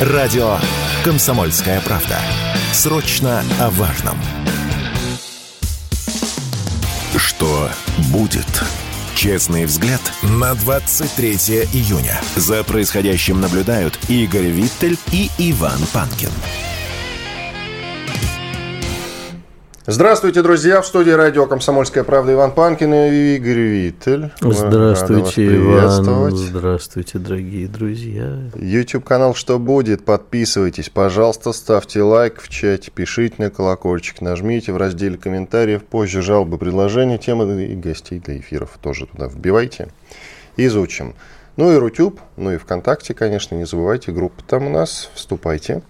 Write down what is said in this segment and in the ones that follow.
Радио «Комсомольская правда». Срочно о важном. Что будет? Честный взгляд на 23 июня. За происходящим наблюдают Игорь Виттель и Иван Панкин. Здравствуйте, друзья! В студии радио «Комсомольская правда» Иван Панкин и Игорь Виттель. Здравствуйте, Иван. Здравствуйте, дорогие друзья. YouTube-канал «Что будет?» Подписывайтесь, пожалуйста, ставьте лайк в чате, пишите на колокольчик, нажмите в разделе комментариев, позже жалобы, предложения, темы и гостей для эфиров тоже туда вбивайте. Изучим. Ну и Рутюб, ну и ВКонтакте, конечно, не забывайте, группа там у нас, вступайте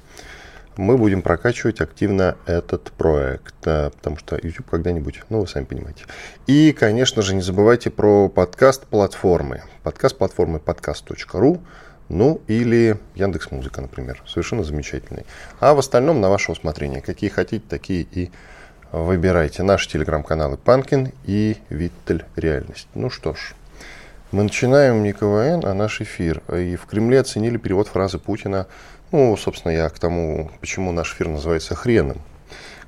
мы будем прокачивать активно этот проект, потому что YouTube когда-нибудь, ну, вы сами понимаете. И, конечно же, не забывайте про подкаст-платформы. Подкаст-платформы подкаст.ру, ну, или Яндекс Музыка, например. Совершенно замечательный. А в остальном на ваше усмотрение. Какие хотите, такие и выбирайте. Наши телеграм-каналы Панкин и Виттель Реальность. Ну что ж, мы начинаем не КВН, а наш эфир. И в Кремле оценили перевод фразы Путина ну, собственно, я к тому, почему наш эфир называется хреном.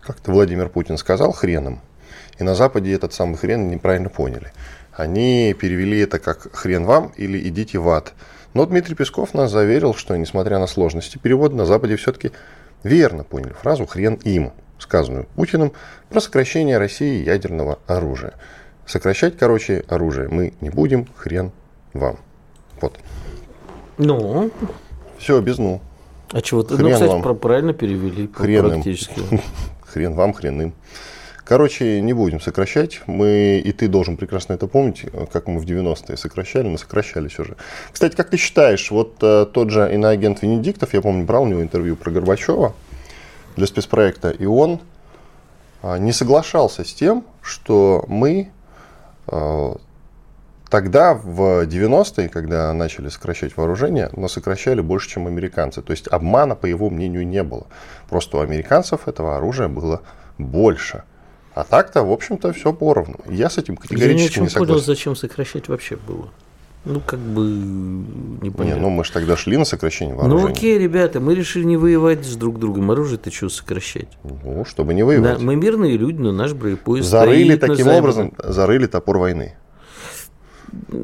Как-то Владимир Путин сказал хреном, и на Западе этот самый хрен неправильно поняли. Они перевели это как хрен вам или идите в ад. Но Дмитрий Песков нас заверил, что несмотря на сложности перевода, на Западе все-таки верно поняли фразу «хрен им», сказанную Путиным про сокращение России ядерного оружия. Сокращать, короче, оружие мы не будем, хрен вам. Вот. Ну? Все, без ну. А чего ты, ну, кстати, вам. правильно перевели хрен практически. Хрен вам, хрен им. Короче, не будем сокращать. Мы, и ты должен прекрасно это помнить, как мы в 90-е сокращали, но сокращались уже. Кстати, как ты считаешь, вот э, тот же иноагент Венедиктов, я помню, брал у него интервью про Горбачева для спецпроекта, и он э, не соглашался с тем, что мы э, Тогда, в 90-е, когда начали сокращать вооружение, но сокращали больше, чем американцы. То есть обмана, по его мнению, не было. Просто у американцев этого оружия было больше. А так-то, в общем-то, все поровну. Я с этим категорически Я не, не согласен. понял, зачем сокращать вообще было. Ну, как бы не понял. Не, ну мы же тогда шли на сокращение вооружения. Ну окей, ребята, мы решили не воевать с друг другом. Оружие-то что сокращать? Ну, чтобы не воевать. Да, мы мирные люди, но наш бронепоезд Зарыли таким образом, зарыли топор войны.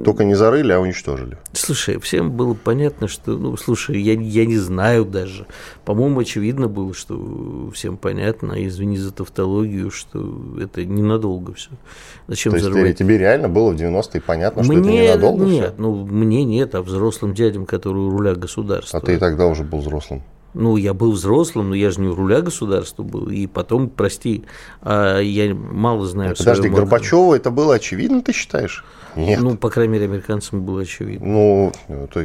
Только не зарыли, а уничтожили. Слушай, всем было понятно, что, ну, слушай, я, я не знаю даже. По-моему, очевидно было, что всем понятно, извини за тавтологию, что это ненадолго все. Зачем То есть тебе реально было в 90-е понятно, что мне, это ненадолго Нет, все? ну, мне нет, а взрослым дядям, которые у руля государства. А ты и тогда уже был взрослым. Ну, я был взрослым, но я же не у руля государства был. И потом, прости, а я мало знаю. Подожди, Горбачеву это было очевидно, ты считаешь? Нет. Ну, по крайней мере, американцам было очевидно. Ну, то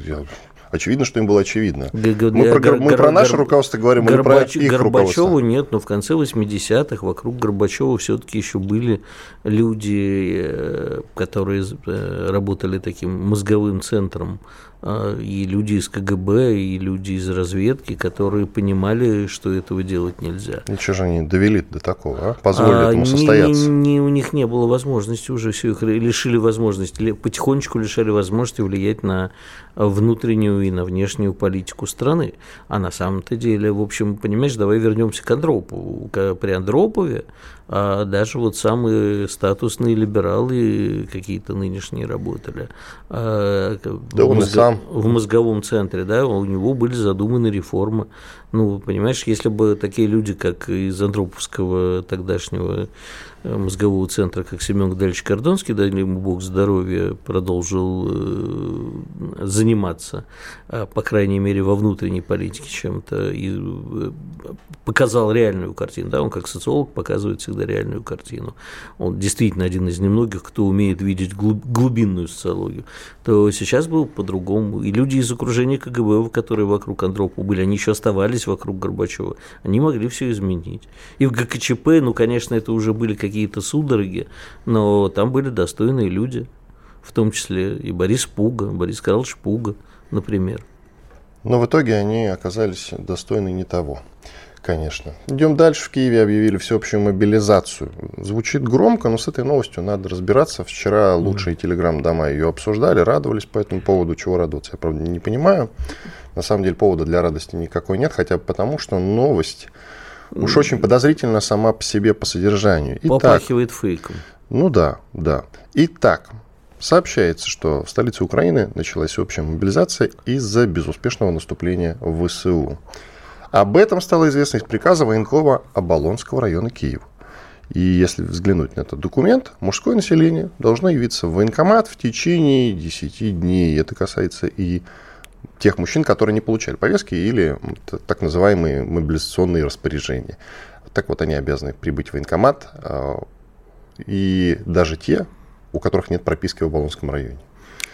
очевидно, что им было очевидно. Г- мы, про, мы про наше руководство говорим, Горбач... про их Горбачеву нет, но в конце 80-х вокруг Горбачева все-таки еще были люди, э, которые э, работали таким мозговым центром и люди из КГБ, и люди из разведки, которые понимали, что этого делать нельзя. Ничего же они довели до такого, а? Позволили а, этому состояться. Не, не, у них не было возможности уже все их лишили возможности, потихонечку лишали возможности влиять на внутреннюю и на внешнюю политику страны. А на самом-то деле, в общем, понимаешь, давай вернемся к Андропову. При Андропове а даже вот самые статусные либералы какие-то нынешние работали. А, да в, мозго... сам. в мозговом центре, да, у него были задуманы реформы. Ну, понимаешь, если бы такие люди, как из Андроповского тогдашнего Э, мозгового центра, как Семен Гдальевич Кордонский, дай ему Бог здоровья, продолжил э, заниматься, а, по крайней мере, во внутренней политике чем-то, и э, показал реальную картину. Да, он как социолог показывает всегда реальную картину. Он действительно один из немногих, кто умеет видеть глубинную социологию. То сейчас был по-другому. И люди из окружения КГБ, которые вокруг Андропова были, они еще оставались вокруг Горбачева. Они могли все изменить. И в ГКЧП, ну, конечно, это уже были какие какие-то судороги, но там были достойные люди, в том числе и Борис Пуга, Борис Карлович Пуга, например. Но в итоге они оказались достойны не того конечно. Идем дальше. В Киеве объявили всеобщую мобилизацию. Звучит громко, но с этой новостью надо разбираться. Вчера лучшие телеграм-дома ее обсуждали, радовались по этому поводу. Чего радоваться, я, правда, не понимаю. На самом деле повода для радости никакой нет, хотя бы потому, что новость уж очень подозрительна сама по себе по содержанию. Итак, Попахивает фейком. Ну да, да. Итак, сообщается, что в столице Украины началась общая мобилизация из-за безуспешного наступления в ВСУ. Об этом стало известно из приказа военкома Оболонского района Киева. И если взглянуть на этот документ, мужское население должно явиться в военкомат в течение 10 дней. Это касается и тех мужчин, которые не получали повестки или так называемые мобилизационные распоряжения. Так вот, они обязаны прибыть в военкомат, а, и даже те, у которых нет прописки в Болонском районе.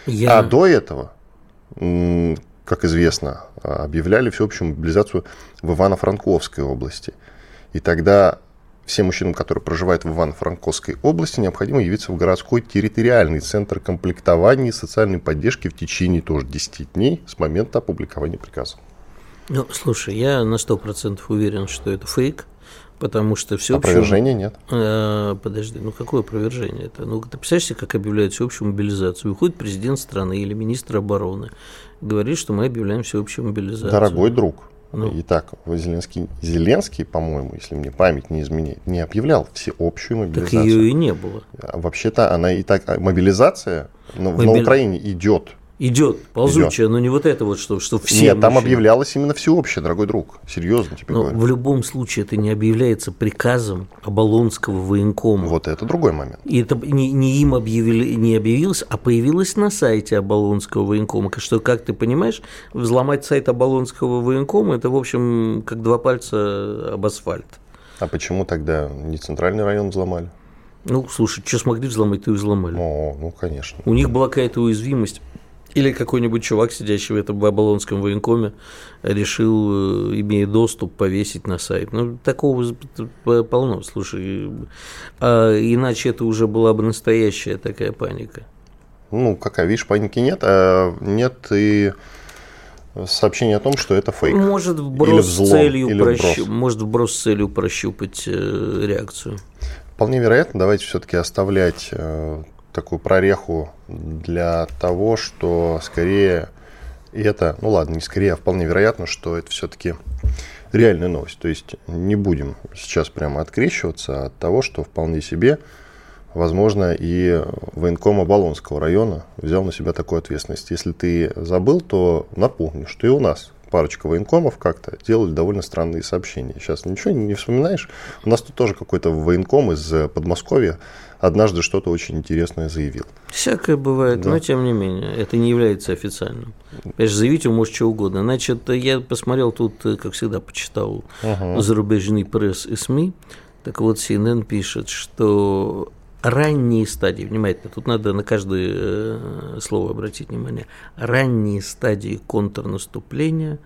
Я... А до этого, как известно, объявляли всеобщую мобилизацию в Ивано-Франковской области. И тогда всем мужчинам, которые проживают в Ивано-Франковской области, необходимо явиться в городской территориальный центр комплектования и социальной поддержки в течение тоже 10 дней с момента опубликования приказа. Ну, слушай, я на 100% уверен, что это фейк, потому что все Опровержения нет. Э, подожди, ну какое опровержение это? Ну, ты представляешь себе, как объявляют всеобщую мобилизацию? Выходит президент страны или министр обороны, говорит, что мы объявляем всеобщую мобилизацию. Дорогой друг, ну. Итак, Зеленский, Зеленский, по-моему, если мне память не изменяет, не объявлял всеобщую мобилизацию. Так ее и не было. А вообще-то она и так, а мобилизация Мобили... на Украине идет Идет, ползучая, Идет. но не вот это вот, что, что все. Нет, там объявлялось именно всеобщее, дорогой друг. Серьезно тебе но говорю. В любом случае это не объявляется приказом Оболонского военкома. Вот это другой момент. И это не, не им объявили, не объявилось, а появилось на сайте Оболонского военкома. Что, как ты понимаешь, взломать сайт Оболонского военкома это, в общем, как два пальца об асфальт. А почему тогда не центральный район взломали? Ну, слушай, что смогли взломать, то и взломали. О, ну, конечно. У них была какая-то уязвимость или какой-нибудь чувак, сидящий в этом Бабалонском военкоме, решил, э, имея доступ, повесить на сайт. Ну, такого полно, слушай. А иначе это уже была бы настоящая такая паника. Ну, какая, видишь, паники нет, а нет и сообщение о том, что это фейк. Может, вброс или взлом, целью или прощу... вброс. Может, вброс с целью прощупать э, реакцию. Вполне вероятно, давайте все-таки оставлять э, такую прореху для того, что скорее это, ну ладно, не скорее, а вполне вероятно, что это все-таки реальная новость. То есть не будем сейчас прямо открещиваться от того, что вполне себе, возможно, и военком Оболонского района взял на себя такую ответственность. Если ты забыл, то напомню, что и у нас парочка военкомов как-то делали довольно странные сообщения. Сейчас ничего не вспоминаешь? У нас тут тоже какой-то военком из Подмосковья однажды что-то очень интересное заявил. Всякое бывает, да. но тем не менее, это не является официальным. Конечно, заявить он может что угодно. Значит, я посмотрел тут, как всегда, почитал ага. зарубежный пресс и СМИ. Так вот, CNN пишет, что ранние стадии, внимательно, тут надо на каждое э, слово обратить внимание, ранние стадии контрнаступления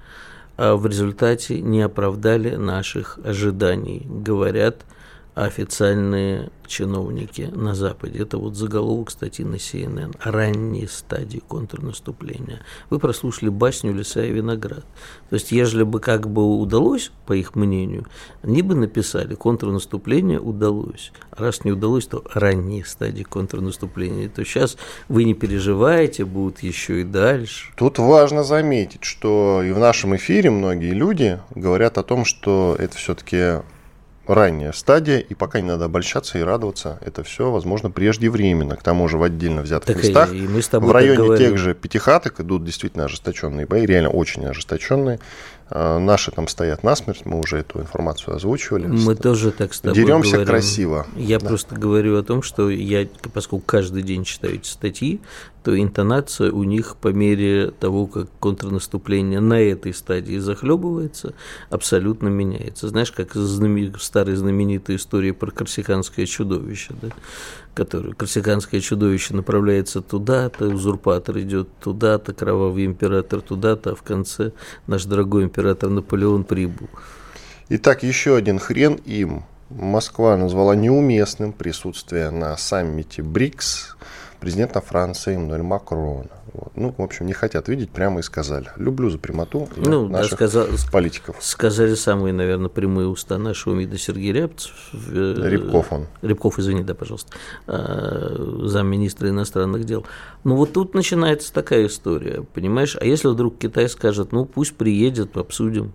э, в результате не оправдали наших ожиданий, говорят официальные чиновники на Западе. Это вот заголовок статьи на CNN. Ранние стадии контрнаступления. Вы прослушали басню «Леса и виноград». То есть, ежели бы как бы удалось, по их мнению, они бы написали «контрнаступление удалось». А раз не удалось, то ранние стадии контрнаступления. То сейчас вы не переживаете, будут еще и дальше. Тут важно заметить, что и в нашем эфире многие люди говорят о том, что это все-таки ранняя стадия, и пока не надо обольщаться и радоваться. Это все, возможно, преждевременно. К тому же в отдельно взятых так местах, и мы с тобой в районе тех же пятихаток идут действительно ожесточенные бои, реально очень ожесточенные. А, наши там стоят насмерть, мы уже эту информацию озвучивали. Мы тоже так с тобой Деремся говорим. красиво. Я да. просто говорю о том, что я, поскольку каждый день читаю эти статьи, то интонация у них по мере того, как контрнаступление на этой стадии захлебывается, абсолютно меняется. Знаешь, как знамен... старая знаменитая история про корсиканское чудовище, да? Которое корсиканское чудовище направляется туда-то, узурпатор идет туда-то, кровавый император туда-то, а в конце наш дорогой император Наполеон прибыл. Итак, еще один хрен им. Москва назвала неуместным присутствие на саммите БРИКС президента Франции Эммануэля Макрона. Вот. Ну, в общем, не хотят видеть, прямо и сказали. Люблю за прямоту ну, наших да, сказал, политиков. Сказали самые, наверное, прямые уста нашего МИДа Сергей Рябцев. Э, Рябков он. Рябков, извини, да, пожалуйста. Э, замминистра иностранных дел. Ну, вот тут начинается такая история, понимаешь? А если вдруг Китай скажет, ну, пусть приедет, обсудим.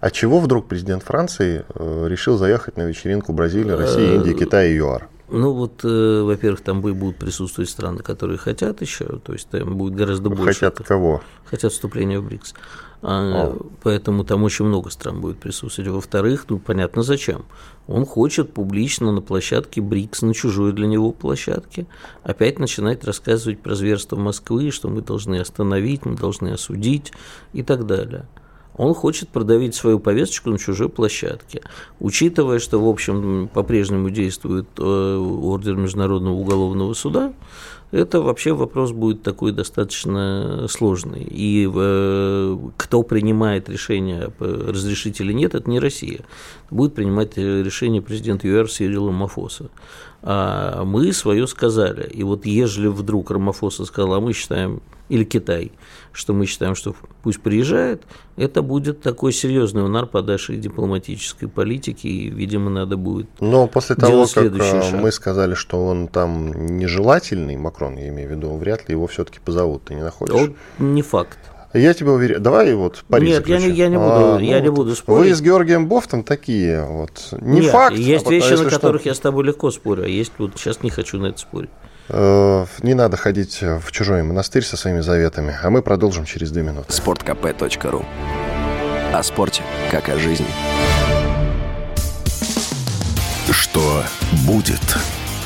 А чего вдруг президент Франции э, решил заехать на вечеринку Бразилии, России, Индии, Китая и ЮАР? Ну вот, э, во-первых, там будут присутствовать страны, которые хотят еще, то есть там будет гораздо больше. Хотят кого? Хотят вступления в БРИКС. А, поэтому там очень много стран будет присутствовать. Во-вторых, ну понятно зачем. Он хочет публично на площадке БРИКС, на чужой для него площадке, опять начинать рассказывать про зверство Москвы, что мы должны остановить, мы должны осудить и так далее он хочет продавить свою повесточку на чужой площадке. Учитывая, что, в общем, по-прежнему действует э, ордер Международного уголовного суда, это вообще вопрос будет такой достаточно сложный. И э, кто принимает решение, разрешить или нет, это не Россия. Будет принимать решение президент ЮР Сирила Мафоса. А мы свое сказали. И вот ежели вдруг Рамафоса сказал, а мы считаем, или Китай, что мы считаем, что пусть приезжает, это будет такой серьезный удар по нашей дипломатической политике, и, видимо, надо будет Но после того, как э, шаг. мы сказали, что он там нежелательный, Макрон, я имею в виду, вряд ли его все-таки позовут, ты не находишь? Он не факт. Я тебя уверяю. Давай вот пари Нет, я не, я не буду, а, я ну, не буду спорить. Вы с Георгием Бофтом такие вот. Не Нет, факт. Есть а вещи, на которых что... я с тобой легко спорю, а есть вот сейчас не хочу на это спорить. Э, не надо ходить в чужой монастырь со своими заветами, а мы продолжим через две минуты. Спорткп.ру О спорте, как о жизни. Что будет?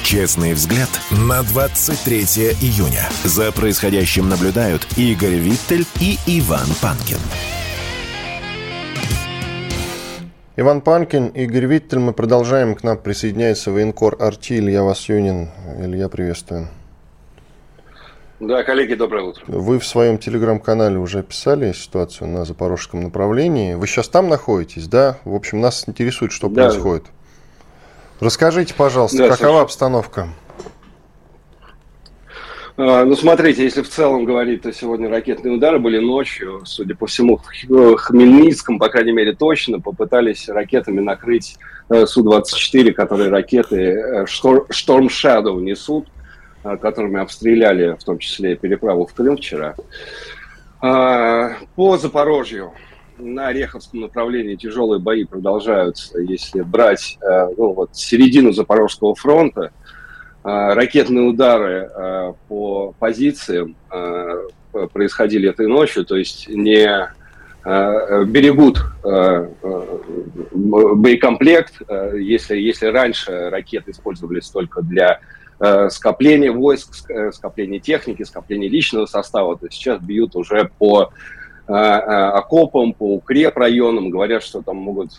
Честный взгляд на 23 июня. За происходящим наблюдают Игорь Виттель и Иван Панкин. Иван Панкин, Игорь Виттель. Мы продолжаем. К нам присоединяется военкор Арти Илья Васюнин. Илья, приветствую. Да, коллеги, доброе утро. Вы в своем телеграм-канале уже описали ситуацию на запорожском направлении. Вы сейчас там находитесь, да? В общем, нас интересует, что да. происходит. Расскажите, пожалуйста, да, какова обстановка? А, ну, смотрите, если в целом говорить, то сегодня ракетные удары были ночью. Судя по всему, в Хмельницком, по крайней мере, точно попытались ракетами накрыть э, Су-24, которые ракеты э, Storm Shadow несут, э, которыми обстреляли в том числе переправу в Крым вчера. А, по Запорожью на Ореховском направлении тяжелые бои продолжаются. Если брать ну, вот, середину Запорожского фронта, а, ракетные удары а, по позициям происходили этой ночью, то есть не берегут боекомплект, если, если раньше ракеты использовались только для скопления войск, скопления техники, скопления личного состава, то сейчас бьют уже по окопам, по укрепрайонам, говорят, что там могут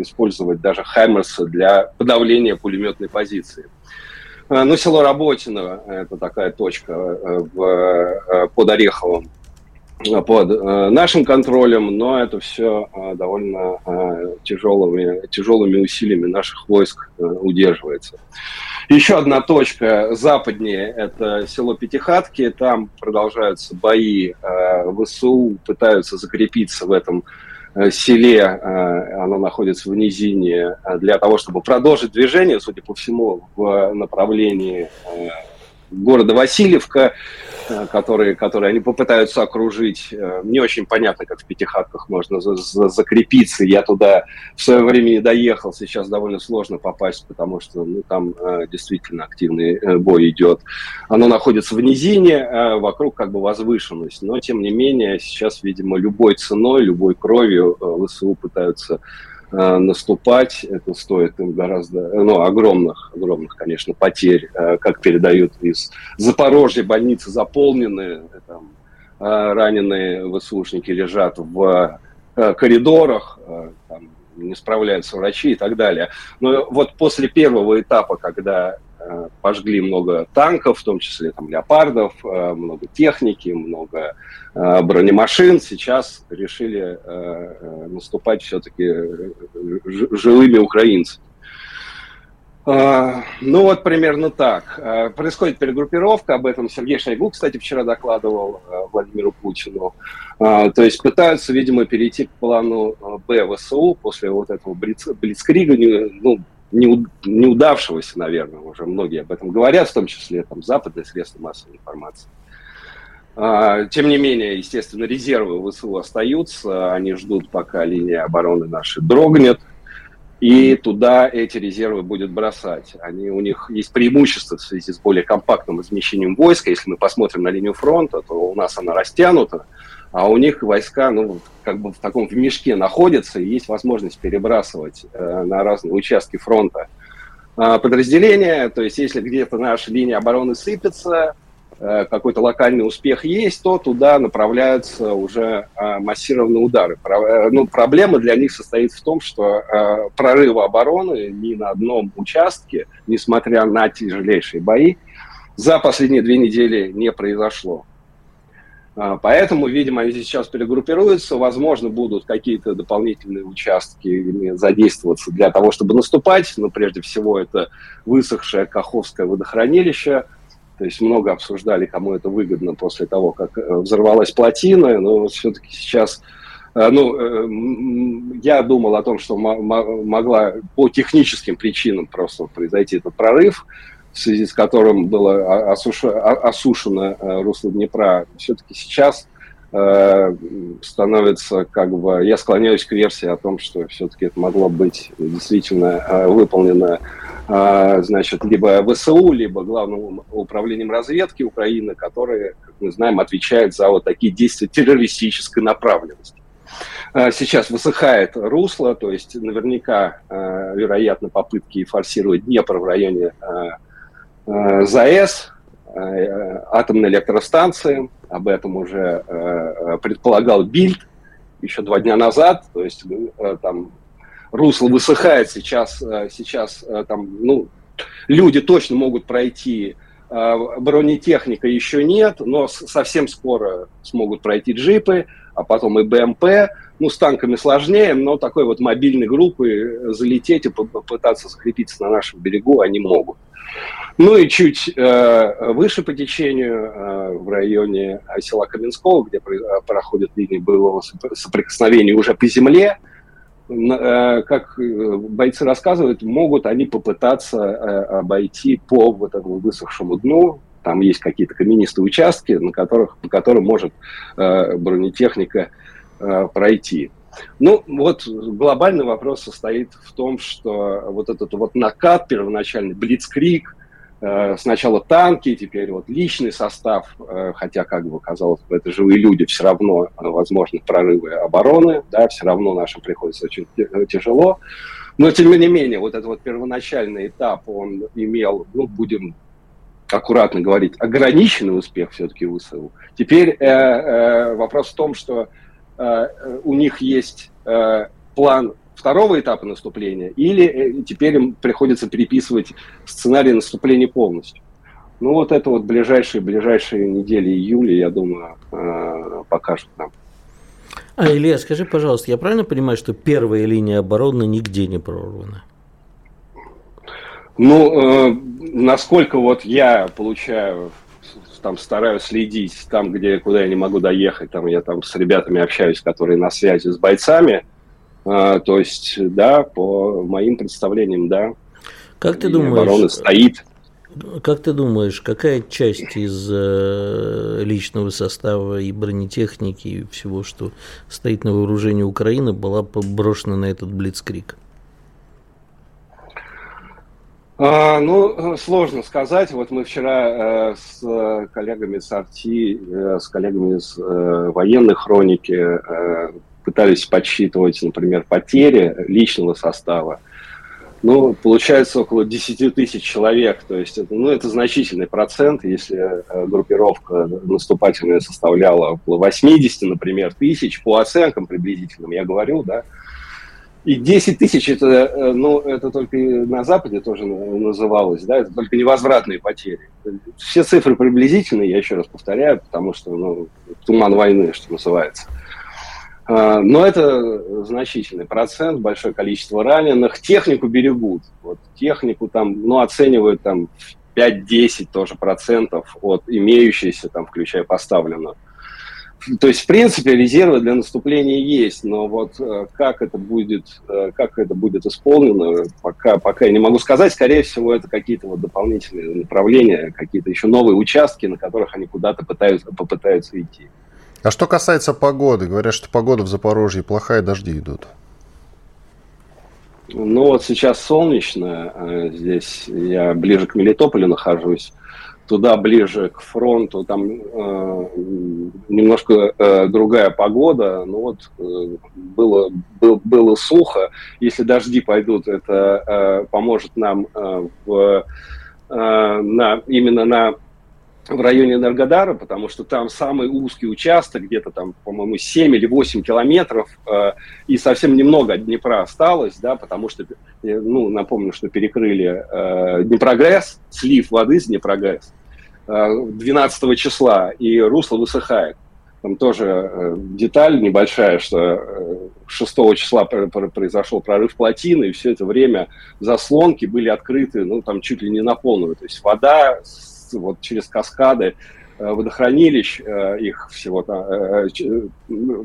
использовать даже хаймерсы для подавления пулеметной позиции. Ну, село Работино – это такая точка в, под Ореховым, под нашим контролем, но это все довольно тяжелыми, тяжелыми усилиями наших войск удерживается. Еще одна точка западнее – это село Пятихатки. Там продолжаются бои. ВСУ пытаются закрепиться в этом Э, селе, э, оно находится в низине, э, для того, чтобы продолжить движение, судя по всему, в направлении города Васильевка, э, которые, которые они попытаются окружить. Э, не очень понятно, как в Пятихатках можно за за закрепиться. Я туда в свое время не доехал, сейчас довольно сложно попасть, потому что ну, там э, действительно активный бой идет. Оно находится в низине, э, вокруг как бы возвышенность, но тем не менее сейчас, видимо, любой ценой, любой кровью ВСУ пытаются наступать, это стоит им гораздо, ну, огромных, огромных, конечно, потерь, э, как передают из Запорожья, больницы заполнены, там, э, раненые ВСУшники лежат в коридорах, там, не справляются врачи и так далее. Но вот после первого этапа, когда пожгли много танков, в том числе там леопардов, много техники, много Э, бронемашин, сейчас решили э, э, наступать все-таки жилыми украинцами. А, ну вот примерно так. А, происходит перегруппировка, об этом Сергей Шойгу, кстати, вчера докладывал а, Владимиру Путину. То есть пытаются, видимо, перейти к плану Б ВСУ после вот этого блицкрига, ну, неудавшегося, наверное, уже многие об этом говорят, в том числе там западные средства массовой информации. Тем не менее, естественно, резервы ВСУ остаются, они ждут, пока линия обороны нашей дрогнет, и туда эти резервы будет бросать. Они, у них есть преимущество в связи с более компактным размещением войска. Если мы посмотрим на линию фронта, то у нас она растянута, а у них войска ну, как бы в таком в мешке находятся, и есть возможность перебрасывать э, на разные участки фронта э, подразделения. То есть если где-то наша линия обороны сыпется, Э, какой-то локальный успех есть, то туда направляются уже э, массированные удары. Э, ну, проблема для них состоит в том, что прорыва обороны ни на одном участке, несмотря на тяжелейшие бои, за последние две недели не произошло. Поэтому, видимо, они сейчас перегруппируются, возможно, будут какие-то дополнительные участки задействоваться для того, чтобы наступать, но прежде всего это высохшее Каховское водохранилище – то есть много обсуждали, кому это выгодно после того, как э, взорвалась плотина, но все-таки сейчас э, ну, э, я думал о том, что могла по техническим причинам просто произойти этот прорыв, в связи с которым было осушено русло Днепра. Все-таки сейчас становится, как бы, я склоняюсь к версии о том, что все-таки это могло быть действительно выполнено а, значит, либо ВСУ, либо Главным управлением разведки Украины, которые, как мы знаем, отвечают за вот такие действия террористической направленности. Сейчас высыхает русло, то есть наверняка, вероятно, попытки форсировать Днепр в районе ЗАЭС, атомной электростанции, об этом уже предполагал Бильд еще два дня назад, то есть там русло высыхает сейчас, э, сейчас э, там, ну, люди точно могут пройти, э, бронетехника еще нет, но совсем скоро смогут пройти джипы, а потом и БМП. Ну, с танками сложнее, но такой вот мобильной группой залететь и попытаться закрепиться на нашем берегу они могут. Ну и чуть э, выше по течению, э, в районе села Каменского, где проходят линии боевого соприкосновения уже по земле, Э, как э, бойцы рассказывают, могут они попытаться э, обойти по вот этому высохшему дну. Там есть какие-то каменистые участки, на которых, по которым может бронетехника пройти. Ну, вот глобальный вопрос состоит в том, что вот этот вот накат первоначальный, блицкрик, Э, сначала танки, теперь вот личный состав, э, хотя, как бы казалось бы, это живые люди, все равно э, возможны прорывы обороны, да, все равно нашим приходится очень тяжело. Но, тем не менее, вот этот вот первоначальный этап, он имел, ну, будем аккуратно говорить, ограниченный успех все-таки ВСУ. Теперь э, э, вопрос в том, что э, у них есть э, план второго этапа наступления, или э, теперь им приходится переписывать сценарий наступления полностью. Ну вот это вот ближайшие, ближайшие недели июля, я думаю, э, покажут нам. А, Илья, скажи, пожалуйста, я правильно понимаю, что первая линия обороны нигде не прорвана? Ну, э, насколько вот я получаю, там стараюсь следить, там, где, куда я не могу доехать, там я там с ребятами общаюсь, которые на связи с бойцами – а, то есть, да, по моим представлениям, да. Как ты думаешь? Оборона стоит. Как ты думаешь, какая часть из э, личного состава и бронетехники и всего, что стоит на вооружении Украины, была брошена на этот блицкрик? А, ну, сложно сказать. Вот мы вчера э, с коллегами с Арти, э, с коллегами из э, военной хроники э, пытались подсчитывать, например, потери личного состава, ну, получается около 10 тысяч человек, то есть это, ну, это значительный процент, если э, группировка наступательная составляла около 80, например, тысяч, по оценкам приблизительным, я говорю, да, и 10 тысяч, это, э, ну, это только на Западе тоже называлось, да, это только невозвратные потери. Все цифры приблизительные, я еще раз повторяю, потому что, ну, туман войны, что называется. А, но это значительный процент, большое количество раненых. Технику берегут. Вот технику там, ну, оценивают там 5-10 тоже процентов от имеющейся, там, включая поставленную. То есть, в принципе, резервы для наступления есть, но вот э, как это будет, э, как это будет исполнено, пока, пока я не могу сказать. Скорее всего, это какие-то вот дополнительные направления, какие-то еще новые участки, на которых они куда-то пытаются, попытаются идти. А что касается погоды, говорят, что погода в Запорожье плохая, дожди идут. Ну вот сейчас солнечно, а здесь я ближе к Мелитополю нахожусь, туда ближе к фронту, там э, немножко э, другая погода, но вот э, было, был, было сухо, если дожди пойдут, это э, поможет нам э, в, э, на, именно на в районе Энергодара, потому что там самый узкий участок, где-то там, по-моему, 7 или 8 километров, э, и совсем немного от Днепра осталось, да, потому что, э, ну, напомню, что перекрыли э, Днепрогресс, слив воды с Днепрогресс э, 12 числа, и русло высыхает. Там тоже э, деталь небольшая, что э, 6 числа произошел прорыв плотины, и все это время заслонки были открыты, ну, там чуть ли не на полную. То есть вода вот через каскады э, водохранилищ, э, их всего там, э,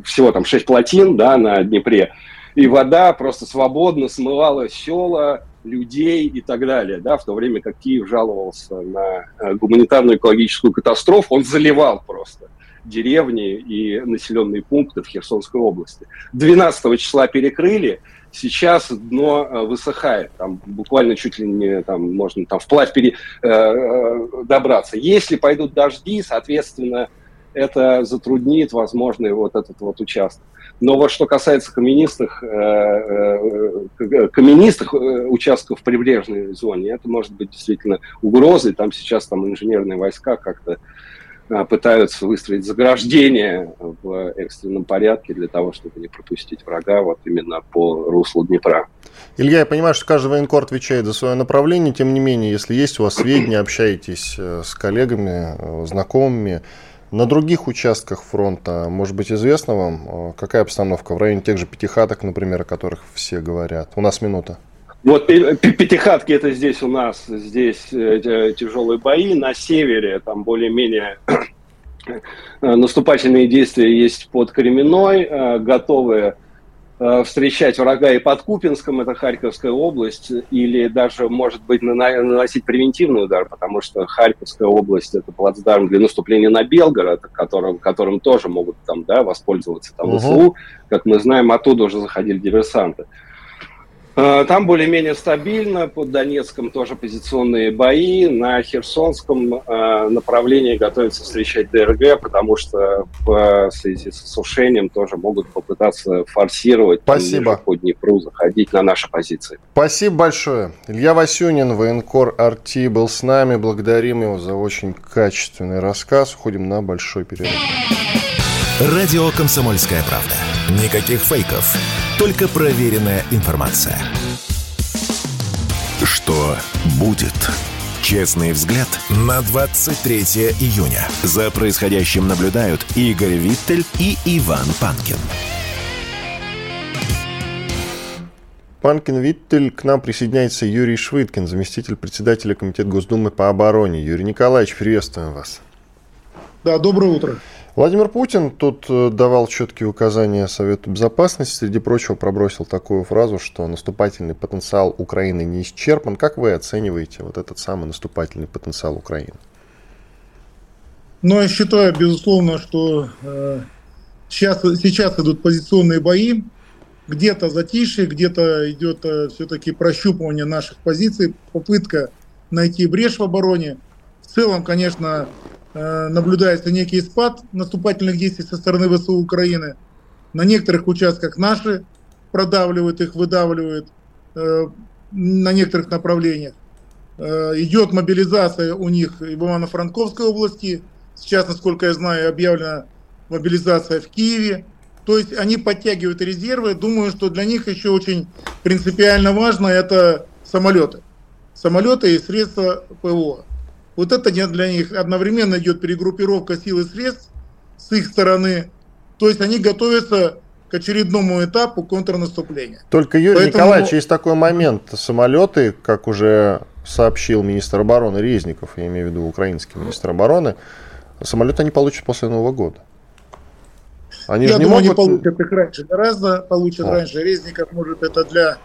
всего там 6 плотин да, на Днепре, и вода просто свободно смывала села, людей и так далее, да, в то время как Киев жаловался на гуманитарную экологическую катастрофу, он заливал просто деревни и населенные пункты в Херсонской области. 12 числа перекрыли, сейчас дно э, высыхает, там буквально чуть ли не там можно там вплавь пере, э, э, добраться. Если пойдут дожди, соответственно, это затруднит возможный вот этот вот участок. Но вот что касается каменистых, э, э, каменистых участков в прибрежной зоне, это может быть действительно угрозой. Там сейчас там инженерные войска как-то пытаются выстроить заграждение в экстренном порядке для того, чтобы не пропустить врага вот именно по руслу Днепра. Илья, я понимаю, что каждый военкор отвечает за свое направление, тем не менее, если есть у вас сведения, общаетесь э, с коллегами, э, знакомыми, на других участках фронта, может быть, известно вам, э, какая обстановка в районе тех же пятихаток, например, о которых все говорят? У нас минута. Вот пятихатки это здесь у нас, здесь э, тяжелые бои. На севере там более-менее э, наступательные действия есть под Кременной, э, готовы встречать врага и под Купинском, это Харьковская область, или даже, может быть, наносить превентивный удар, потому что Харьковская область – это плацдарм для наступления на Белгород, которым, которым тоже могут там, да, воспользоваться там, угу. Как мы знаем, оттуда уже заходили диверсанты. Э, там более-менее стабильно, под Донецком тоже позиционные бои, на Херсонском э, направлении готовится встречать ДРГ, потому что в связи с осушением тоже могут попытаться форсировать Спасибо. по Днепру, заходить на наши позиции. Спасибо большое. Илья Васюнин, военкор Арти, был с нами. Благодарим его за очень качественный рассказ. Уходим на большой перерыв. Радио «Комсомольская правда». Никаких фейков, только проверенная информация. Что будет? Честный взгляд на 23 июня. За происходящим наблюдают Игорь Виттель и Иван Панкин. Панкин Виттель, к нам присоединяется Юрий Швыдкин, заместитель председателя Комитета Госдумы по обороне. Юрий Николаевич, приветствуем вас. Да, доброе утро. Владимир Путин тут э, давал четкие указания Совету Безопасности. Среди прочего пробросил такую фразу, что наступательный потенциал Украины не исчерпан. Как вы оцениваете вот этот самый наступательный потенциал Украины? Ну, я считаю, безусловно, что э, сейчас, сейчас идут позиционные бои. Где-то затишье, где-то идет э, все-таки прощупывание наших позиций, попытка найти брешь в обороне. В целом, конечно, наблюдается некий спад наступательных действий со стороны ВСУ Украины. На некоторых участках наши продавливают их, выдавливают э, на некоторых направлениях. Э, идет мобилизация у них в Ивано-Франковской области. Сейчас, насколько я знаю, объявлена мобилизация в Киеве. То есть они подтягивают резервы. Думаю, что для них еще очень принципиально важно это самолеты. Самолеты и средства ПВО. Вот это для них одновременно идет перегруппировка сил и средств с их стороны. То есть они готовятся к очередному этапу контрнаступления. Только, Юрий Поэтому... Николаевич, есть такой момент. Самолеты, как уже сообщил министр обороны Резников, я имею в виду украинский министр обороны, самолеты они получат после Нового года. Они я думаю, могут... они получат их раньше. Гораздо получат О. раньше. Резников может это для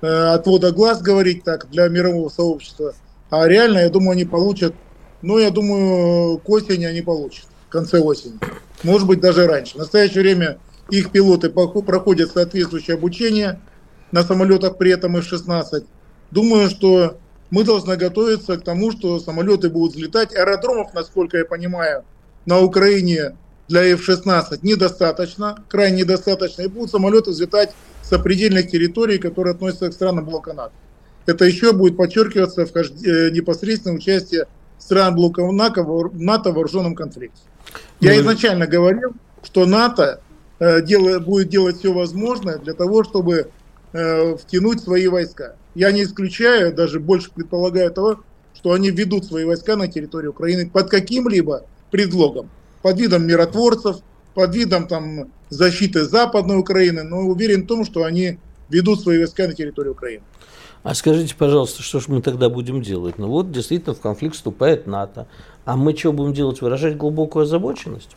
э, отвода глаз говорить так, для мирового сообщества. А реально, я думаю, они получат, ну, я думаю, к осени они получат, в конце осени. Может быть, даже раньше. В настоящее время их пилоты проходят соответствующее обучение на самолетах при этом F-16. Думаю, что мы должны готовиться к тому, что самолеты будут взлетать. Аэродромов, насколько я понимаю, на Украине для F-16 недостаточно, крайне недостаточно, и будут самолеты взлетать с определенных территорий, которые относятся к странам блока НАТО. Это еще будет подчеркиваться в э, непосредственном участии стран блока НАТО в вооруженном конфликте. Я ну, изначально говорил, что НАТО э, делает, будет делать все возможное для того, чтобы э, втянуть свои войска. Я не исключаю, даже больше предполагаю того, что они ведут свои войска на территорию Украины под каким-либо предлогом, под видом миротворцев, под видом там, защиты Западной Украины, но уверен в том, что они ведут свои войска на территорию Украины. А скажите, пожалуйста, что же мы тогда будем делать? Ну вот действительно в конфликт вступает НАТО. А мы что будем делать? Выражать глубокую озабоченность?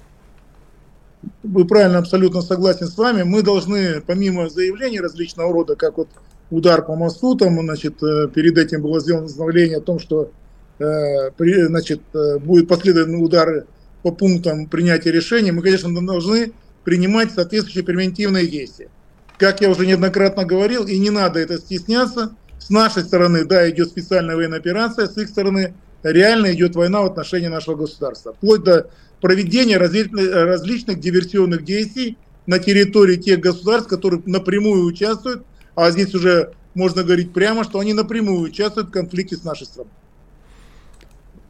Вы правильно, абсолютно согласен с вами. Мы должны, помимо заявлений различного рода, как вот удар по мосту, там, значит, э, перед этим было сделано заявление о том, что э, значит, э, будет последовательный удар по пунктам принятия решений, мы, конечно, должны принимать соответствующие превентивные действия. Как я уже неоднократно говорил, и не надо это стесняться, с нашей стороны, да, идет специальная военная операция, с их стороны реально идет война в отношении нашего государства. Вплоть до проведения различных диверсионных действий на территории тех государств, которые напрямую участвуют, а здесь уже можно говорить прямо, что они напрямую участвуют в конфликте с нашей страной.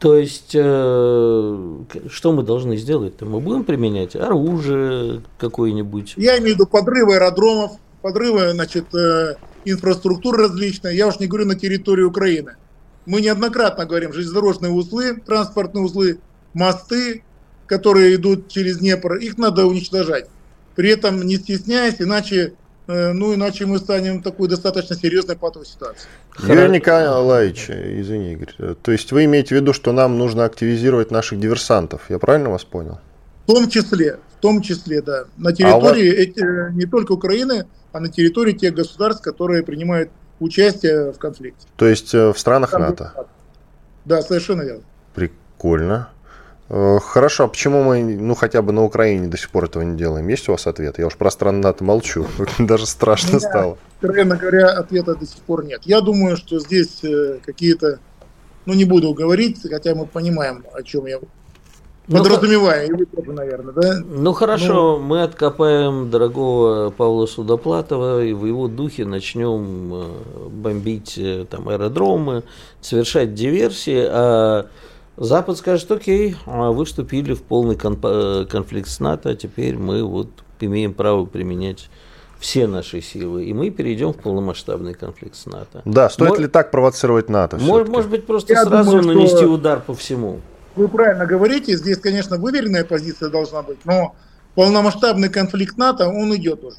То есть, э, что мы должны сделать-то? Мы будем применять оружие какое-нибудь? Я имею в виду подрывы аэродромов, подрывы, значит, э, инфраструктуры различной, я уж не говорю на территории Украины. Мы неоднократно говорим, железнодорожные узлы, транспортные узлы, мосты, которые идут через Днепр, их надо уничтожать. При этом не стесняясь, иначе э, ну, иначе мы станем в такой достаточно серьезной патовой ситуации. Юрий Николаевич, извини, Игорь, то есть вы имеете в виду, что нам нужно активизировать наших диверсантов, я правильно вас понял? В том числе, в том числе, да. На территории а эти, не только Украины, а на территории тех государств, которые принимают участие в конфликте. То есть э, в странах НАТО? Да, совершенно верно. Прикольно. Э, хорошо, а почему мы, ну, хотя бы на Украине до сих пор этого не делаем? Есть у вас ответ? Я уж про страны НАТО молчу. Даже страшно стало. Откровенно говоря, ответа до сих пор нет. Я думаю, что здесь э, какие-то, ну, не буду говорить, хотя мы понимаем, о чем я ну, Подразумевая, и вы тоже, наверное, да? Ну хорошо, ну, мы откопаем дорогого Павла Судоплатова и в его духе начнем э, бомбить э, там аэродромы, совершать диверсии, а Запад скажет, окей, а вы вступили в полный э, конфликт с НАТО, а теперь мы вот имеем право применять все наши силы, и мы перейдем в полномасштабный конфликт с НАТО. Да, стоит Мож... ли так провоцировать НАТО? Может, может быть, просто Я сразу думаю, нанести что... удар по всему вы правильно говорите, здесь, конечно, выверенная позиция должна быть, но полномасштабный конфликт НАТО, он идет уже.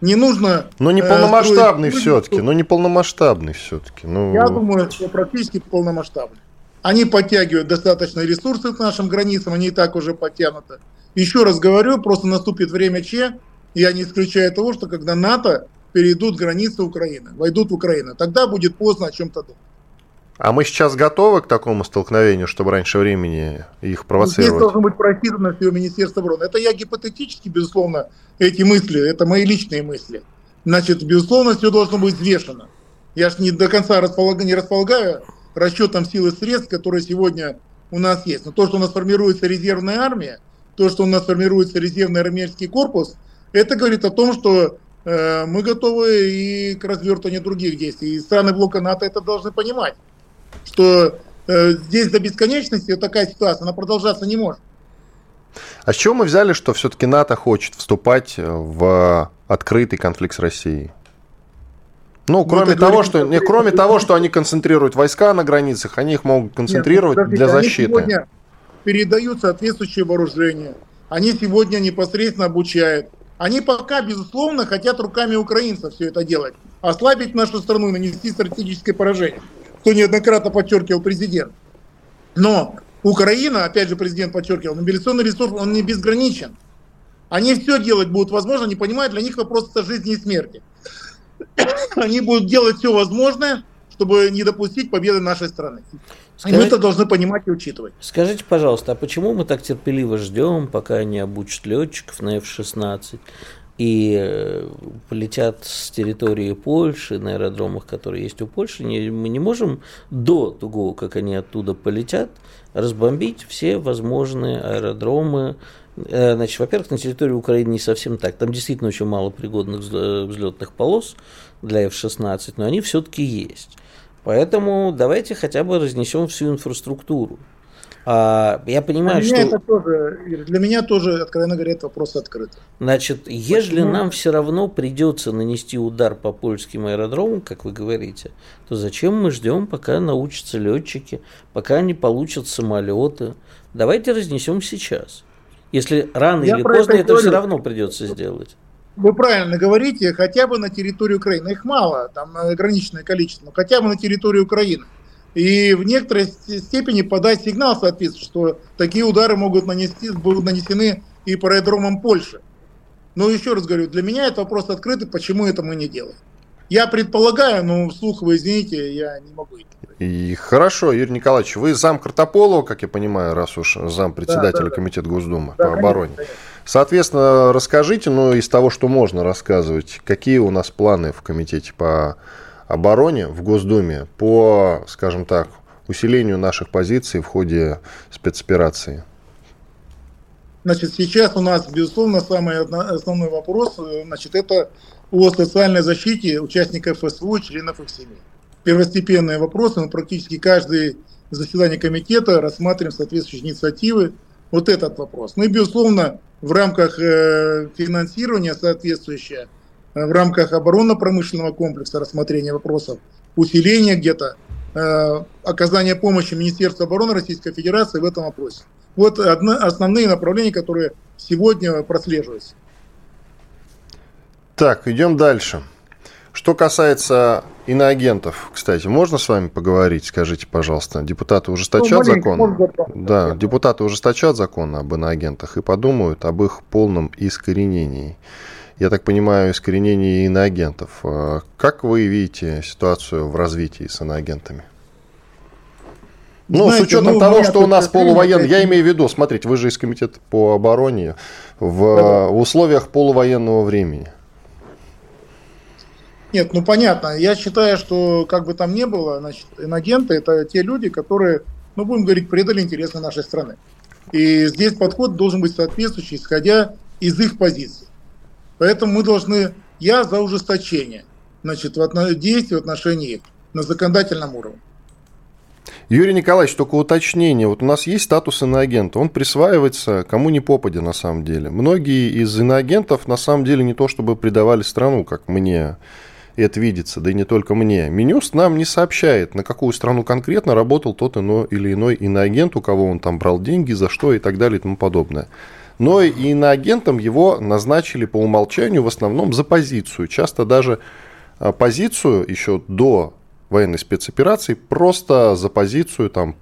Не нужно... Но не э, полномасштабный э, все-таки, но не полномасштабный все-таки. Ну... Я думаю, что практически полномасштабный. Они подтягивают достаточно ресурсы к нашим границам, они и так уже подтянуты. Еще раз говорю, просто наступит время Че, я не исключаю того, что когда НАТО перейдут границы Украины, войдут в Украину, тогда будет поздно о чем-то думать. А мы сейчас готовы к такому столкновению, чтобы раньше времени их провоцировать? Здесь должно быть просчитано все Министерство обороны. Это я гипотетически, безусловно, эти мысли, это мои личные мысли. Значит, безусловно, все должно быть взвешено. Я же не до конца располагаю, не располагаю расчетом сил и средств, которые сегодня у нас есть. Но то, что у нас формируется резервная армия, то, что у нас формируется резервный армейский корпус, это говорит о том, что э, мы готовы и к развертыванию других действий. И страны блока НАТО это должны понимать что э, здесь до бесконечности вот такая ситуация, она продолжаться не может. А с чего мы взяли, что все-таки НАТО хочет вступать в открытый конфликт с Россией? Ну, ну кроме, того, что, не, кроме того, что они концентрируют войска на границах, они их могут концентрировать Нет, для защиты. Они сегодня передают соответствующее вооружение. Они сегодня непосредственно обучают. Они пока, безусловно, хотят руками украинцев все это делать. Ослабить нашу страну и нанести стратегическое поражение, что неоднократно подчеркивал президент. Но Украина, опять же президент подчеркивал, мобилизационный ресурс, он не безграничен. Они все делать будут возможно, они понимают, для них вопрос это жизни и смерти. Они будут делать все возможное, чтобы не допустить победы нашей страны. Скажите, и мы это должны понимать и учитывать. Скажите, пожалуйста, а почему мы так терпеливо ждем, пока они обучат летчиков на F-16 и э, полетят с территории Польши на аэродромах, которые есть у Польши, не, мы не можем до того, как они оттуда полетят, разбомбить все возможные аэродромы, Э, значит, во-первых, на территории Украины не совсем так. Там действительно очень мало пригодных взлетных полос для F-16, но они все-таки есть. Поэтому давайте хотя бы разнесем всю инфраструктуру. А, я понимаю, для что... Меня тоже, для меня тоже, откровенно говоря, этот вопрос открыт. Значит, если Почему? нам все равно придется нанести удар по польским аэродромам, как вы говорите, то зачем мы ждем, пока научатся летчики, пока они получат самолеты? Давайте разнесем сейчас. Если рано Я или поздно это, это все равно придется сделать. Вы правильно говорите, хотя бы на территории Украины. Их мало, там ограниченное количество, но хотя бы на территории Украины. И в некоторой степени подать сигнал соответствующий, что такие удары могут нанести, будут нанесены и по аэродромам Польши. Но еще раз говорю, для меня это вопрос открытый, почему это мы не делаем. Я предполагаю, но вслух вы извините, я не могу идти. И хорошо, Юрий Николаевич, вы зам Картополова, как я понимаю, раз уж зам председателя да, да, комитета Госдумы да, по обороне. Конечно, Соответственно, расскажите, ну, из того, что можно рассказывать, какие у нас планы в комитете по обороне в Госдуме по, скажем так, усилению наших позиций в ходе спецоперации? Значит, сейчас у нас, безусловно, самый основной вопрос, э, значит, это о социальной защите участников СВО, членов их семей первостепенные вопросы, мы практически каждое заседание комитета рассматриваем соответствующие инициативы. Вот этот вопрос. Ну и, безусловно, в рамках э, финансирования соответствующее, в рамках оборонно-промышленного комплекса рассмотрения вопросов, усиления где-то, э, оказания помощи Министерству обороны Российской Федерации в этом вопросе. Вот одно, основные направления, которые сегодня прослеживаются. Так, идем дальше. Что касается иноагентов, кстати, можно с вами поговорить? Скажите, пожалуйста, депутаты ужесточат ну, закон? Да, депутаты ужесточат закон об иноагентах и подумают об их полном искоренении. Я так понимаю, искоренении иноагентов. А как вы видите ситуацию в развитии с иноагентами? Ну, Знаете, с учетом ну, того, что у нас полувоенный, я имею в виду, смотрите, вы же из комитета по обороне в, да. условиях полувоенного времени. Нет, ну понятно. Я считаю, что как бы там ни было, значит, инагенты это те люди, которые, ну будем говорить, предали интересы нашей страны. И здесь подход должен быть соответствующий, исходя из их позиций. Поэтому мы должны, я за ужесточение значит, в действий в отношении их на законодательном уровне. Юрий Николаевич, только уточнение. Вот у нас есть статус иноагента. Он присваивается кому не попадя на самом деле. Многие из иноагентов на самом деле не то чтобы предавали страну, как мне это видится, да и не только мне. Минюст нам не сообщает, на какую страну конкретно работал тот иной или иной иноагент, у кого он там брал деньги, за что и так далее и тому подобное. Но и иноагентом его назначили по умолчанию в основном за позицию. Часто даже а, позицию еще до военной спецоперации просто за позицию там,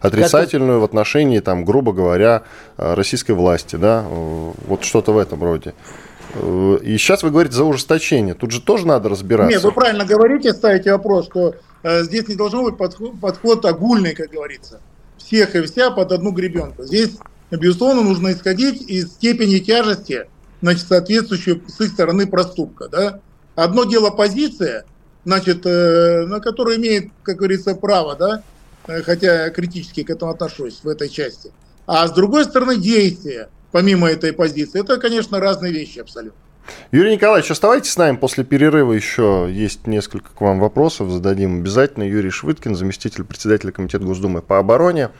отрицательную в отношении, там, грубо говоря, российской власти. Да? Вот что-то в этом роде. Э, и сейчас вы говорите за ужесточение. Тут же тоже надо разбираться. Нет, вы правильно говорите, ставите вопрос, что э, здесь не должно быть подход, подход огульный, как говорится. Всех и вся под одну гребенку. Здесь, безусловно, нужно исходить из степени тяжести, значит, соответствующей с их стороны проступка. Да? Одно дело позиция, значит, э, на которую имеет, как говорится, право, да, э, хотя критически к этому отношусь в этой части. А с другой стороны, действия – помимо этой позиции. Это, конечно, разные вещи абсолютно. Юрий Николаевич, оставайтесь с нами. После перерыва еще есть несколько к вам вопросов. Зададим обязательно. Юрий Швыткин, заместитель председателя Комитета Госдумы по обороне.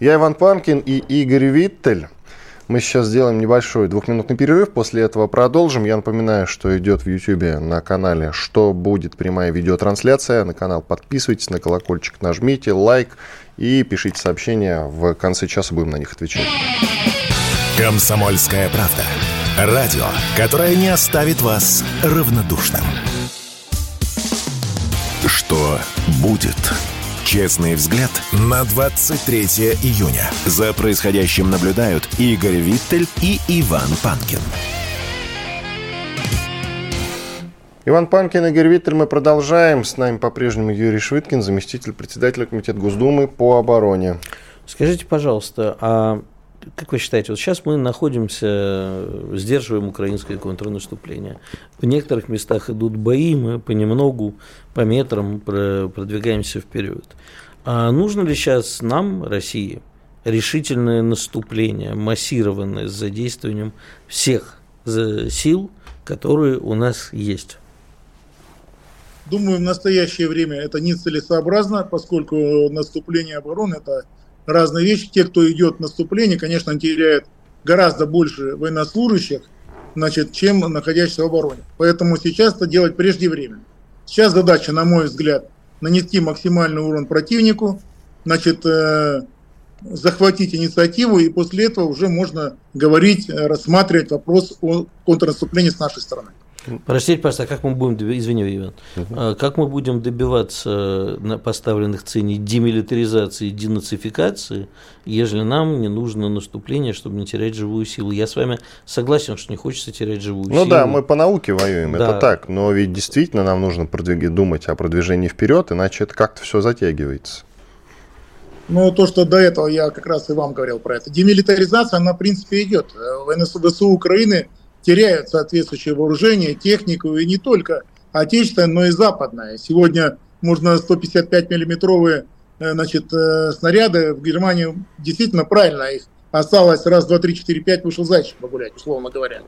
Я Иван Панкин и Игорь Виттель. Мы сейчас сделаем небольшой двухминутный перерыв, после этого продолжим. Я напоминаю, что идет в YouTube на канале «Что будет?» прямая видеотрансляция. На канал подписывайтесь, на колокольчик нажмите, лайк и пишите сообщения. В конце часа будем на них отвечать. Комсомольская правда. Радио, которое не оставит вас равнодушным. Что будет? Честный взгляд на 23 июня. За происходящим наблюдают Игорь Виттель и Иван Панкин. Иван Панкин, Игорь Виттель, мы продолжаем. С нами по-прежнему Юрий Швыткин, заместитель председателя Комитета Госдумы по обороне. Скажите, пожалуйста, а как вы считаете, вот сейчас мы находимся, сдерживаем украинское контрнаступление. В некоторых местах идут бои, мы понемногу, по метрам продвигаемся вперед. А нужно ли сейчас нам, России, решительное наступление, массированное с задействованием всех сил, которые у нас есть? Думаю, в настоящее время это нецелесообразно, поскольку наступление обороны – это разные вещи. Те, кто идет в наступление, конечно, теряют гораздо больше военнослужащих, значит, чем находящихся в обороне. Поэтому сейчас это делать преждевременно. Сейчас задача, на мой взгляд, нанести максимальный урон противнику, значит, э, захватить инициативу, и после этого уже можно говорить, рассматривать вопрос о контрнаступлении с нашей стороны. Простите, пожалуйста, а как мы будем, извини, Иван, угу. как мы будем добиваться на поставленных целей демилитаризации, денацификации, если нам не нужно наступление, чтобы не терять живую силу? Я с вами согласен, что не хочется терять живую ну, силу. Ну да, мы по науке воюем, да. это так, но ведь действительно нам нужно продвиг... думать о продвижении вперед, иначе это как-то все затягивается. Ну, то, что до этого я как раз и вам говорил про это. Демилитаризация, она, в принципе, идет. ВСУ Украины – теряют соответствующее вооружение, технику, и не только отечественное, но и западное. Сегодня можно 155-миллиметровые э, значит, э, снаряды в Германии действительно правильно их осталось раз, два, три, четыре, пять вышел зайчик погулять, условно говоря.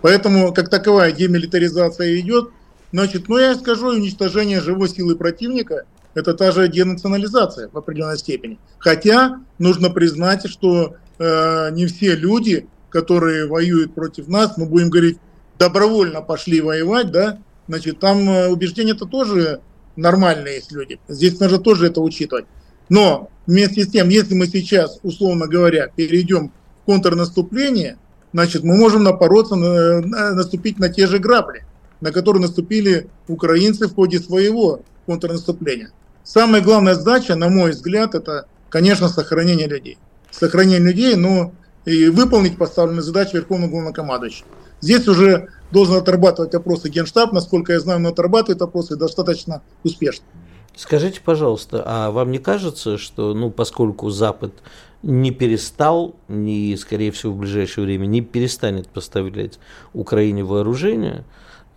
Поэтому как таковая демилитаризация идет. Значит, ну я скажу, уничтожение живой силы противника – это та же денационализация в определенной степени. Хотя нужно признать, что э, не все люди которые воюют против нас, мы будем говорить, добровольно пошли воевать, да, значит, там э, убеждения-то тоже нормальные есть люди. Здесь нужно тоже это учитывать. Но вместе с тем, если мы сейчас, условно говоря, перейдем в контрнаступление, значит, мы можем напороться, на, на, наступить на те же грабли, на которые наступили украинцы в ходе своего контрнаступления. Самая главная задача, на мой взгляд, это, конечно, сохранение людей. Сохранение людей, но и выполнить поставленные задачи Верховного Главнокомандующего. Здесь уже должен отрабатывать опросы Генштаб, насколько я знаю, он отрабатывает опросы достаточно успешно. Скажите, пожалуйста, а вам не кажется, что, ну, поскольку Запад не перестал, не, скорее всего, в ближайшее время не перестанет поставлять Украине вооружение,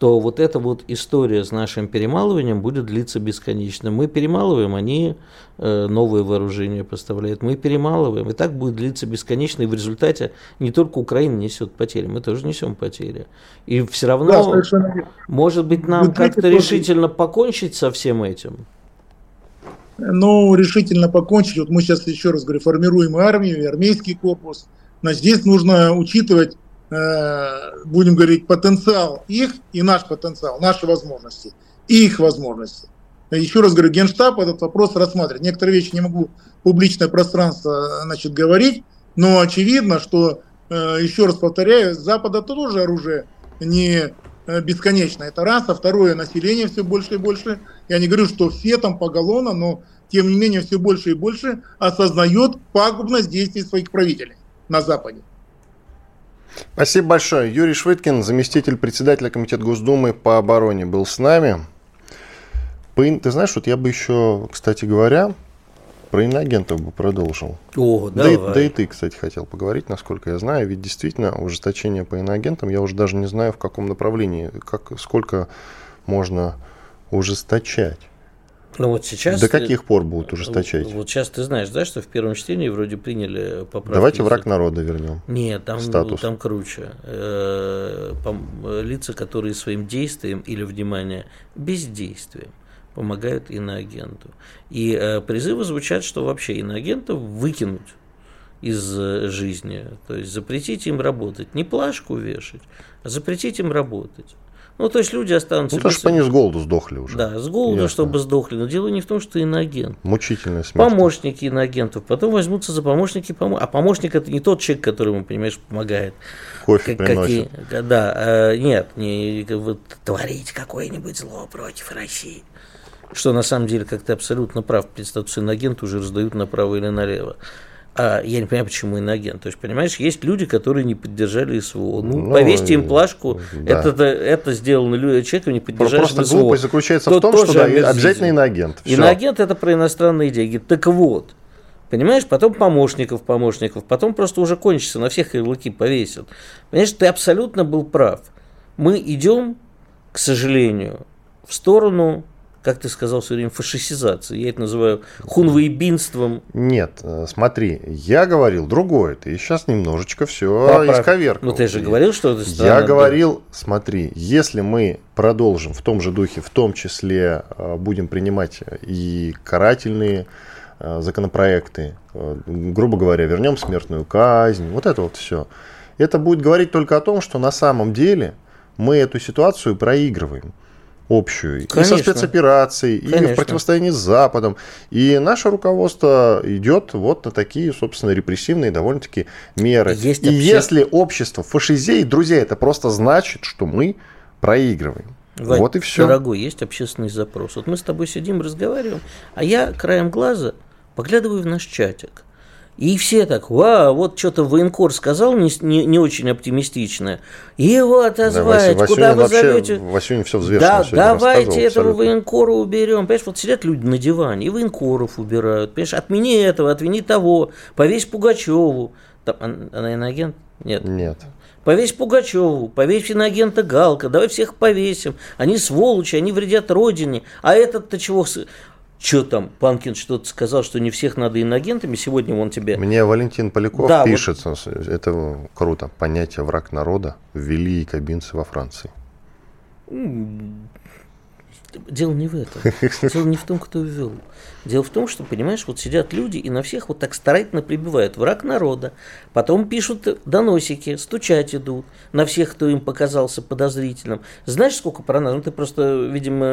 то вот эта вот история с нашим перемалыванием будет длиться бесконечно. Мы перемалываем, они э, новые вооружения поставляют, мы перемалываем, и так будет длиться бесконечно, и в результате не только Украина несет потери, мы тоже несем потери. И все равно, да, может быть, нам как-то решительно покончить со всем этим? Ну, решительно покончить. Вот мы сейчас еще раз говорю, формируем армию, армейский корпус. Значит, здесь нужно учитывать будем говорить, потенциал их и наш потенциал, наши возможности и их возможности. Еще раз говорю, Генштаб этот вопрос рассматривает. Некоторые вещи не могу публичное пространство значит, говорить, но очевидно, что, э, еще раз повторяю, с Запада тоже оружие не э, бесконечно. Это раз. А второе, население все больше и больше. Я не говорю, что все там поголовно, но тем не менее все больше и больше осознает пагубность действий своих правителей на Западе. Спасибо большое. Юрий Швыткин, заместитель председателя Комитета Госдумы по обороне, был с нами. Ты знаешь, вот я бы еще, кстати говоря, про иноагентов бы продолжил. О, да, и, да и ты, кстати, хотел поговорить, насколько я знаю. Ведь действительно ужесточение по иноагентам, я уже даже не знаю, в каком направлении, как, сколько можно ужесточать. Ну вот сейчас... До каких пор будут ужесточать? Вот, вот сейчас ты знаешь, да, что в первом чтении вроде приняли поправки. Давайте враг народа вернем. Нет, там, Статус. там круче. Э, лица, которые своим действием или, внимание, бездействием помогают иноагенту. И э, призывы звучат, что вообще иноагентов выкинуть из э, жизни. То есть запретить им работать. Не плашку вешать, а запретить им работать. Ну, то есть люди останутся... Ну, то, чтобы они с голоду сдохли уже. Да, с голоду, Ясно. чтобы сдохли. Но дело не в том, что иноагент. Мучительная смерть. Помощники иноагентов. Потом возьмутся за помощники. Пом... А помощник это не тот человек, которому, понимаешь, помогает. Кофе как, приносит. Какие... Да, э, нет, не вот, творить какое-нибудь зло против России. Что на самом деле, как ты абсолютно прав, статус иноагента уже раздают направо или налево. А я не понимаю, почему иноагент. То есть, понимаешь, есть люди, которые не поддержали СВО. Ну, ну повесьте им плашку. Да. Это, это сделано человеком, не поддержали Просто СВО. глупость заключается То в том, что да, обязательно иноагент. Все. Иноагент – это про иностранные деньги. Так вот, Понимаешь, потом помощников, помощников, потом просто уже кончится, на всех ярлыки повесят. Понимаешь, ты абсолютно был прав. Мы идем, к сожалению, в сторону как ты сказал все время, фашисизации. Я это называю хунвоебинством. Нет, э, смотри, я говорил другое. Ты сейчас немножечко все Поправь. исковеркал. Ну ты же говорил, что это странно. Я говорил, смотри, если мы продолжим в том же духе, в том числе э, будем принимать и карательные э, законопроекты, грубо говоря, вернем смертную казнь, вот это вот все. Это будет говорить только о том, что на самом деле мы эту ситуацию проигрываем общую. Конечно. И со спецоперацией, Конечно. и в противостоянии с Западом. И наше руководство идет вот на такие, собственно, репрессивные довольно-таки меры. Есть и если общество фашизеет, друзья, это просто значит, что мы проигрываем. Вань, вот и все. Дорогой, есть общественный запрос. Вот мы с тобой сидим, разговариваем, а я краем глаза поглядываю в наш чатик. И все так, вау, вот что-то военкор сказал не, не, не очень оптимистичное. Его отозвать, да, куда вы зовете? Васюнин все взвешенно Да, давайте этого военкора уберем. Понимаешь, вот сидят люди на диване, и военкоров убирают. Понимаешь, отмени этого, отмени того, повесь Пугачеву. Там, она иноагент? Нет. Нет. Повесь Пугачеву, повесь иноагента Галка, давай всех повесим. Они сволочи, они вредят родине. А этот-то чего? Что там, Панкин что-то сказал, что не всех надо иногентами, сегодня он тебе... Мне Валентин Поляков да, пишет, вот... это круто, понятие враг народа ввели и кабинцы во Франции. Дело не в этом. Дело не в том, кто ввел. Дело в том, что, понимаешь, вот сидят люди и на всех вот так старательно прибивают враг народа. Потом пишут доносики, стучать идут на всех, кто им показался подозрительным. Знаешь, сколько про нас? Ну, ты просто, видимо,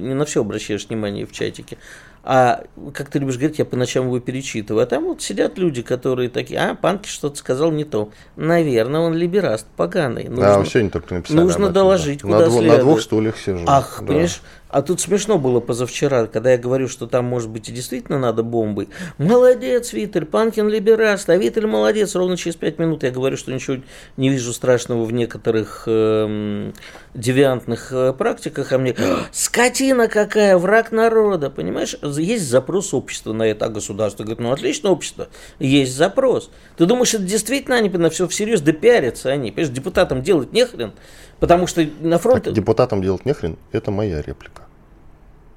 не на все обращаешь внимание в чатике. А, как ты любишь говорить, я по ночам его перечитываю. А там вот сидят люди, которые такие, а, Панки что-то сказал не то. Наверное, он либераст поганый. Нужно, да, сегодня только написали Нужно этом, доложить, да. куда на следует. На двух стульях сижу. Ах, да. понимаешь, а тут смешно было позавчера, когда я говорю, что там, может быть, и действительно надо бомбы. Молодец, Виталь, Панкин либераст, а Виталь молодец. Ровно через пять минут я говорю, что ничего не вижу страшного в некоторых э, девиантных э, практиках. А мне, скотина какая, враг народа, понимаешь? Есть запрос общества на это, а государство говорит, ну, отлично, общество, есть запрос. Ты думаешь, это действительно они на все всерьез допиарятся они? Понимаешь, депутатам делать нехрен, потому что на фронт... Так, депутатам делать нехрен, это моя реплика.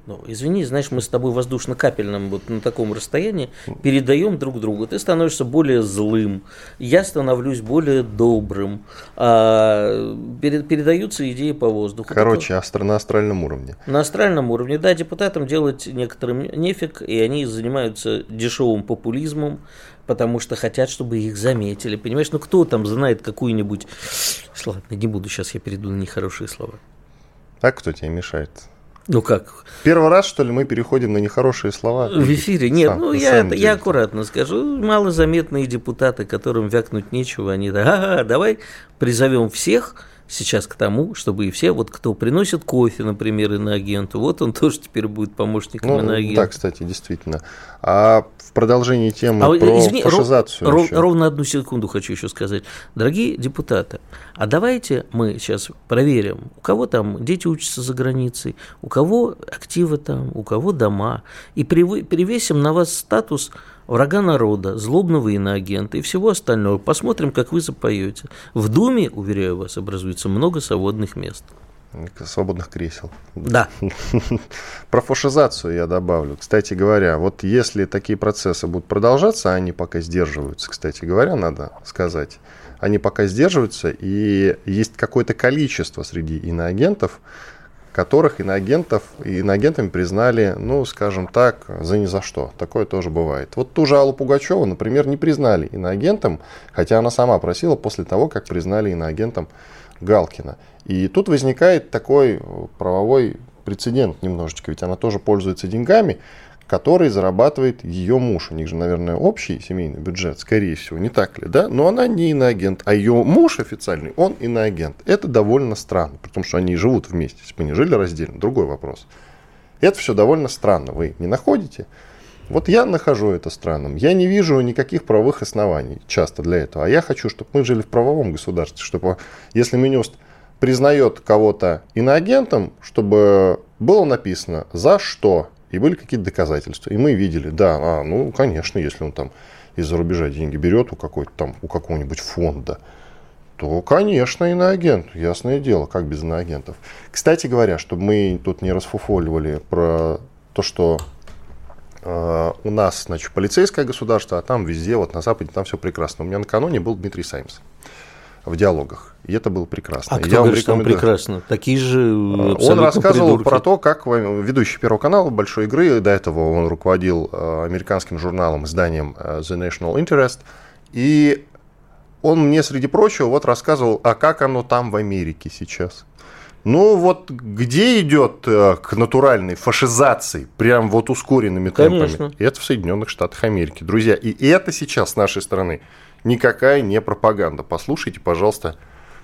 Ну, извини, знаешь, мы с тобой воздушно-капельным вот на таком расстоянии передаем друг другу. Ты становишься более злым, я становлюсь более добрым. А, передаются идеи по воздуху. Короче, астро на астральном уровне. На астральном уровне, да, депутатам делать некоторым нефиг, и они занимаются дешевым популизмом, потому что хотят, чтобы их заметили. Понимаешь, ну кто там знает какую-нибудь... Ладно, не буду, сейчас я перейду на нехорошие слова. А кто тебе мешает? Ну как? Первый раз, что ли, мы переходим на нехорошие слова? В эфире? Нет, Сам, ну я, я аккуратно скажу. Малозаметные депутаты, которым вякнуть нечего, они, ага, давай призовем всех, сейчас к тому, чтобы и все, вот кто приносит кофе, например, иноагенту, вот он тоже теперь будет помощником ну, иноагента. Да, кстати, действительно. А в продолжении темы а, про извини, фашизацию ров, еще. Ровно одну секунду хочу еще сказать. Дорогие депутаты, а давайте мы сейчас проверим, у кого там дети учатся за границей, у кого активы там, у кого дома, и привесим на вас статус врага народа, злобного иноагента и всего остального. Посмотрим, как вы запоете. В Думе, уверяю вас, образуется много свободных мест. Свободных кресел. Да. Про фашизацию я добавлю. Кстати говоря, вот если такие процессы будут продолжаться, они пока сдерживаются, кстати говоря, надо сказать, они пока сдерживаются, и есть какое-то количество среди иноагентов, которых иноагентов, иноагентами признали, ну, скажем так, за ни за что. Такое тоже бывает. Вот ту же Аллу Пугачеву, например, не признали иноагентом, хотя она сама просила после того, как признали иноагентом Галкина. И тут возникает такой правовой прецедент немножечко, ведь она тоже пользуется деньгами, который зарабатывает ее муж. У них же, наверное, общий семейный бюджет, скорее всего, не так ли, да? Но она не иноагент, а ее муж официальный, он иноагент. Это довольно странно, потому что они живут вместе. Если бы они жили раздельно, другой вопрос. Это все довольно странно, вы не находите? Вот я нахожу это странным. Я не вижу никаких правовых оснований часто для этого. А я хочу, чтобы мы жили в правовом государстве, чтобы, если Минюст признает кого-то иноагентом, чтобы было написано, за что и были какие-то доказательства. И мы видели, да, а, ну, конечно, если он там из-за рубежа деньги берет у какой-то там, у какого-нибудь фонда, то, конечно, иноагент. Ясное дело, как без иноагентов. Кстати говоря, чтобы мы тут не расфуфоливали про то, что э, у нас, значит, полицейское государство, а там везде, вот на Западе, там все прекрасно. У меня накануне был Дмитрий Саймс в диалогах. И это было прекрасно. А кто я говорит, что прекрасно? Такие же Он рассказывал придурки. про то, как ведущий Первого канала Большой игры, до этого он руководил э, американским журналом, изданием э, The National Interest, и он мне, среди прочего, вот рассказывал, а как оно там в Америке сейчас. Ну вот где идет э, к натуральной фашизации, прям вот ускоренными темпами? Конечно. Это в Соединенных Штатах Америки, друзья. И это сейчас с нашей стороны никакая не пропаганда. Послушайте, пожалуйста,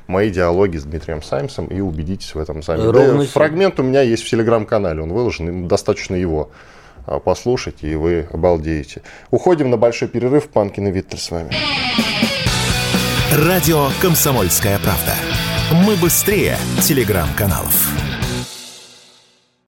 мои диалоги с Дмитрием Саймсом и убедитесь в этом сами. Да, фрагмент у меня есть в телеграм-канале, он выложен, достаточно его а, послушать, и вы обалдеете. Уходим на большой перерыв. Панкин и Виттель с вами. Радио «Комсомольская правда». Мы быстрее телеграм-каналов.